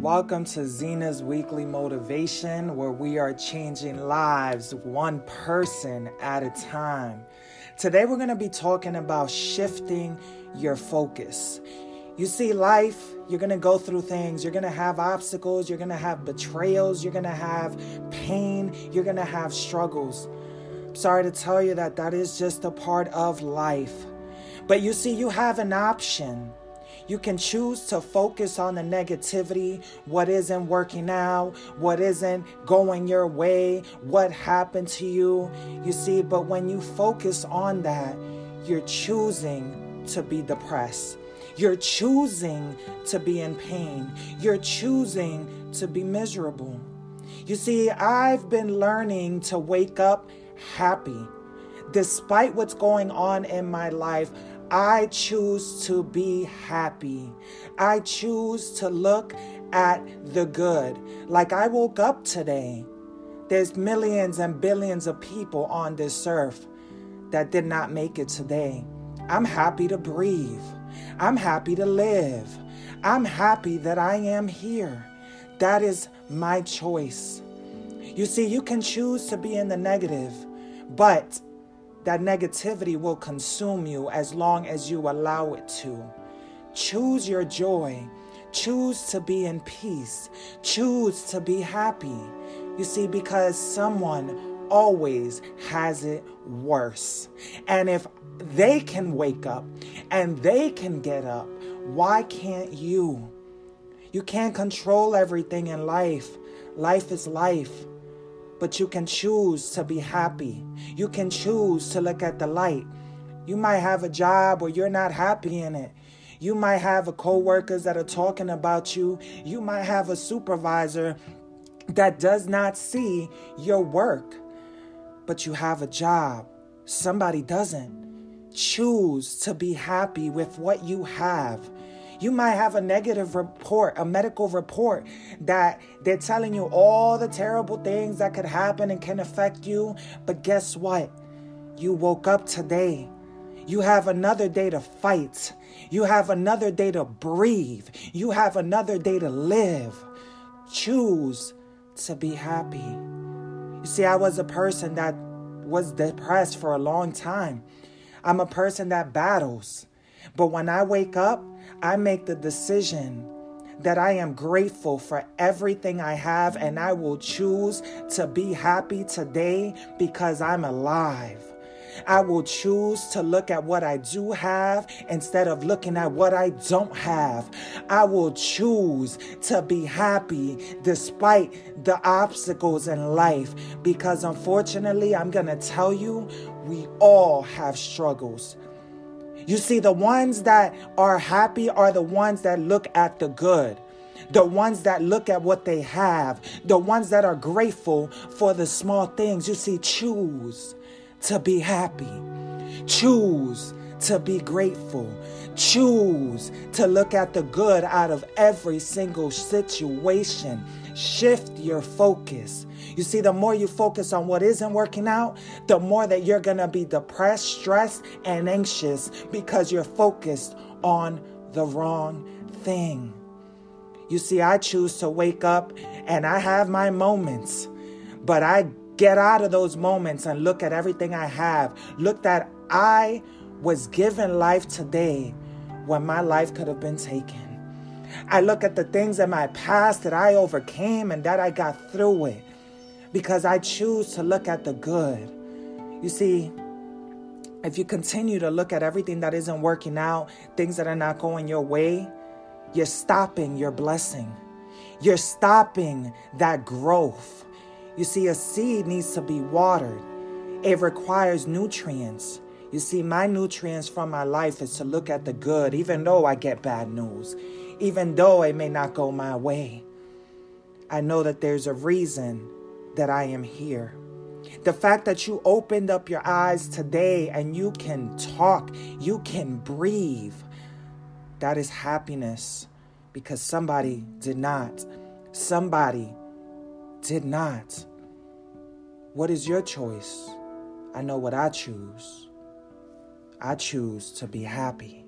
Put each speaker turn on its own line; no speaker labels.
Welcome to Zena's Weekly Motivation, where we are changing lives one person at a time. Today, we're going to be talking about shifting your focus. You see, life, you're going to go through things. You're going to have obstacles. You're going to have betrayals. You're going to have pain. You're going to have struggles. sorry to tell you that that is just a part of life. But you see, you have an option. You can choose to focus on the negativity, what isn't working out, what isn't going your way, what happened to you. You see, but when you focus on that, you're choosing to be depressed. You're choosing to be in pain. You're choosing to be miserable. You see, I've been learning to wake up happy. Despite what's going on in my life, I choose to be happy. I choose to look at the good. Like I woke up today. There's millions and billions of people on this earth that did not make it today. I'm happy to breathe. I'm happy to live. I'm happy that I am here. That is my choice. You see, you can choose to be in the negative, but that negativity will consume you as long as you allow it to. Choose your joy. Choose to be in peace. Choose to be happy. You see, because someone always has it worse. And if they can wake up and they can get up, why can't you? You can't control everything in life. Life is life. But you can choose to be happy. You can choose to look at the light. You might have a job where you're not happy in it. You might have a co-workers that are talking about you. You might have a supervisor that does not see your work. But you have a job. Somebody doesn't. Choose to be happy with what you have. You might have a negative report, a medical report that they're telling you all the terrible things that could happen and can affect you. But guess what? You woke up today. You have another day to fight. You have another day to breathe. You have another day to live. Choose to be happy. You see, I was a person that was depressed for a long time. I'm a person that battles. But when I wake up, I make the decision that I am grateful for everything I have and I will choose to be happy today because I'm alive. I will choose to look at what I do have instead of looking at what I don't have. I will choose to be happy despite the obstacles in life because unfortunately, I'm going to tell you, we all have struggles. You see, the ones that are happy are the ones that look at the good. The ones that look at what they have, the ones that are grateful for the small things. You see, choose to be happy. Choose to be grateful. Choose to look at the good out of every single situation. Shift your focus. You see, the more you focus on what isn't working out, the more that you're going to be depressed, stressed, and anxious because you're focused on the wrong thing. You see, I choose to wake up and I have my moments, but I get out of those moments and look at everything I have. Look that I was given life today when my life could have been taken. I look at the things in my past that I overcame and that I got through it because I choose to look at the good. You see, if you continue to look at everything that isn't working out, things that are not going your way, you're stopping your blessing. You're stopping that growth. You see, a seed needs to be watered, it requires nutrients. You see, my nutrients from my life is to look at the good, even though I get bad news, even though it may not go my way. I know that there's a reason that I am here. The fact that you opened up your eyes today and you can talk, you can breathe, that is happiness because somebody did not. Somebody did not. What is your choice? I know what I choose. I choose to be happy.